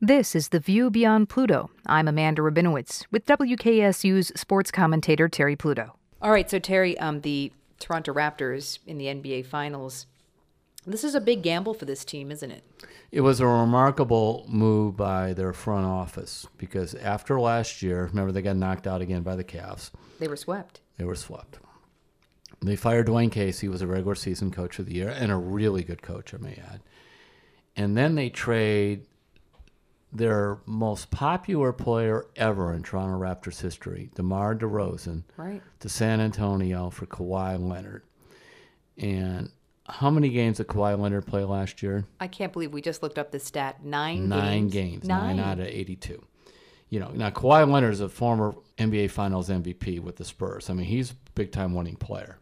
This is The View Beyond Pluto. I'm Amanda Rabinowitz with WKSU's sports commentator Terry Pluto. All right, so Terry, um, the Toronto Raptors in the NBA Finals. This is a big gamble for this team, isn't it? It was a remarkable move by their front office because after last year, remember they got knocked out again by the Cavs. They were swept. They were swept. They fired Dwayne Casey, who was a regular season coach of the year and a really good coach, I may add. And then they trade their most popular player ever in Toronto Raptors history, DeMar DeRozan, Right. to San Antonio for Kawhi Leonard. And how many games did Kawhi Leonard play last year? I can't believe we just looked up the stat. Nine, Nine games. games, nine. out of 82. You know, now Kawhi Leonard is a former NBA Finals MVP with the Spurs. I mean, he's a big time winning player.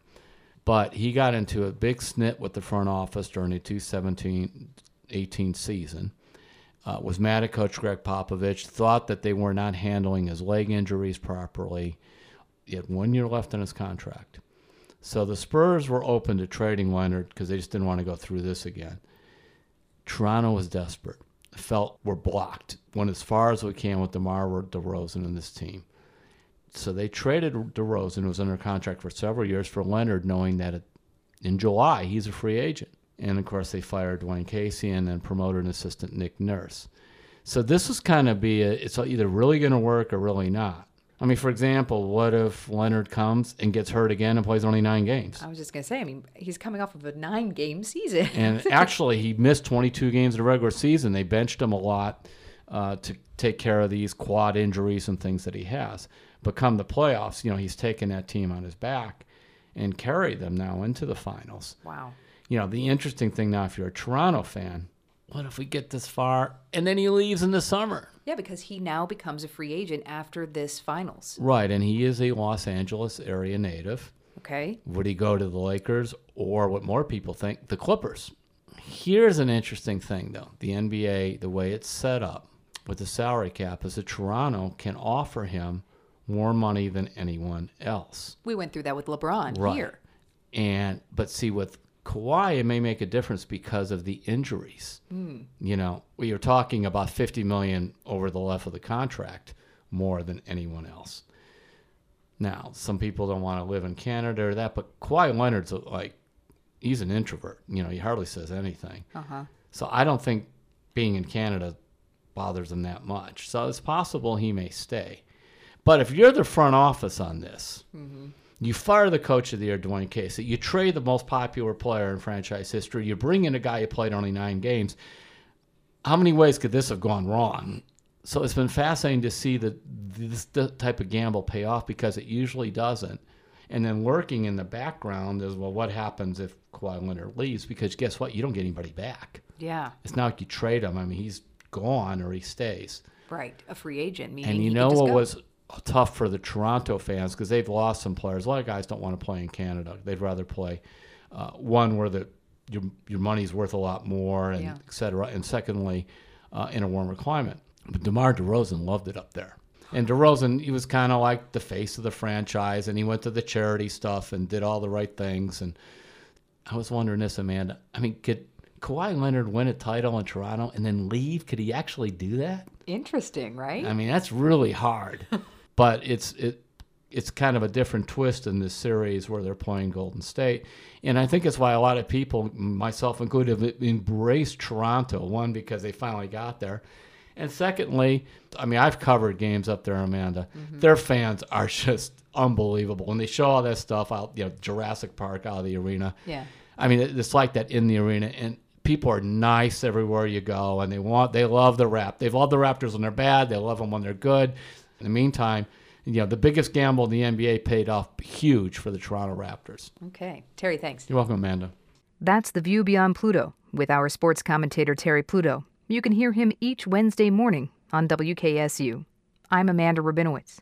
But he got into a big snit with the front office during the 2017 18 season. Uh, was mad at Coach Gregg Popovich, thought that they were not handling his leg injuries properly. He had one year left in his contract. So the Spurs were open to trading Leonard because they just didn't want to go through this again. Toronto was desperate. Felt we're blocked. Went as far as we can with DeMar DeRozan and this team. So they traded DeRozan, who was under contract for several years, for Leonard, knowing that in July he's a free agent. And of course, they fired Dwayne Casey and then promoted an assistant, Nick Nurse. So this was kind of be a, it's either really going to work or really not. I mean, for example, what if Leonard comes and gets hurt again and plays only nine games? I was just going to say, I mean, he's coming off of a nine game season. and actually, he missed 22 games in the regular season. They benched him a lot uh, to take care of these quad injuries and things that he has. But come the playoffs, you know, he's taken that team on his back and carried them now into the finals. wow. You know, the interesting thing now, if you're a Toronto fan, what if we get this far and then he leaves in the summer? Yeah, because he now becomes a free agent after this finals. Right, and he is a Los Angeles area native. Okay. Would he go to the Lakers or what more people think, the Clippers? Here's an interesting thing, though. The NBA, the way it's set up with the salary cap, is that Toronto can offer him more money than anyone else. We went through that with LeBron Right. here. And but see, with Kawhi, it may make a difference because of the injuries. You know, we are talking about 50 million over the left of the contract, more than anyone else. Now, some people don't want to live in Canada or that, but Kawhi Leonard's a- like, he's an introvert. You know, he hardly says anything. Uh huh. So I don't think being in Canada bothers him that much. So it's possible he may stay. But if you're the front office on this, you fire the coach of the year, Dwayne Casey. You trade the most popular player in franchise history. You bring in a guy who played only nine games. How many ways could this have gone wrong? So it's been fascinating to see that this type of gamble pay off because it usually doesn't. And then lurking in the background is well, what happens if Kawhi Leonard leaves? Because guess what? You don't get anybody back. Yeah. It's not like you trade him. I mean, he's gone or he stays. Right. A free agent. Meaning And you know what go. was tough for the Toronto fans because they've lost some players. A lot of guys don't want to play in Canada. They'd rather play uh, one where the your your money's worth a lot more, and Yeah. et cetera. And secondly, uh, in a warmer climate. But DeMar DeRozan loved it up there. And DeRozan, he was kind of like the face of the franchise, and he went to the charity stuff and did all the right things. And I was wondering this, Amanda. I mean, could Kawhi Leonard win a title in Toronto and then leave? Could he actually do that? Interesting, right? I mean, that's really hard. but it's it it's kind of a different twist in this series where they're playing Golden State. And I think it's why a lot of people, myself included, have embraced Toronto. One, because they finally got there. And secondly, I mean, I've covered games up there, Amanda. Mm-hmm. Their fans are just unbelievable. When they show all that stuff out, you know, Jurassic Park out of the arena. Yeah. I mean, it's like that in the arena, and people are nice everywhere you go, and they want, they love the rap. They love the Raptors when they're bad. They love them when they're good. In the meantime, you know, the biggest gamble in the NBA paid off huge for the Toronto Raptors. Okay. Terry, thanks. You're welcome, Amanda. That's The View Beyond Pluto with our sports commentator Terry Pluto. You can hear him each Wednesday morning on WKSU. I'm Amanda Rabinowitz.